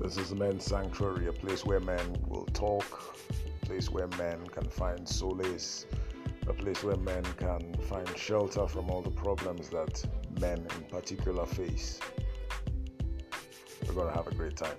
This is Men's Sanctuary, a place where men will talk, a place where men can find solace, a place where men can find shelter from all the problems that men in particular face. We're going to have a great time.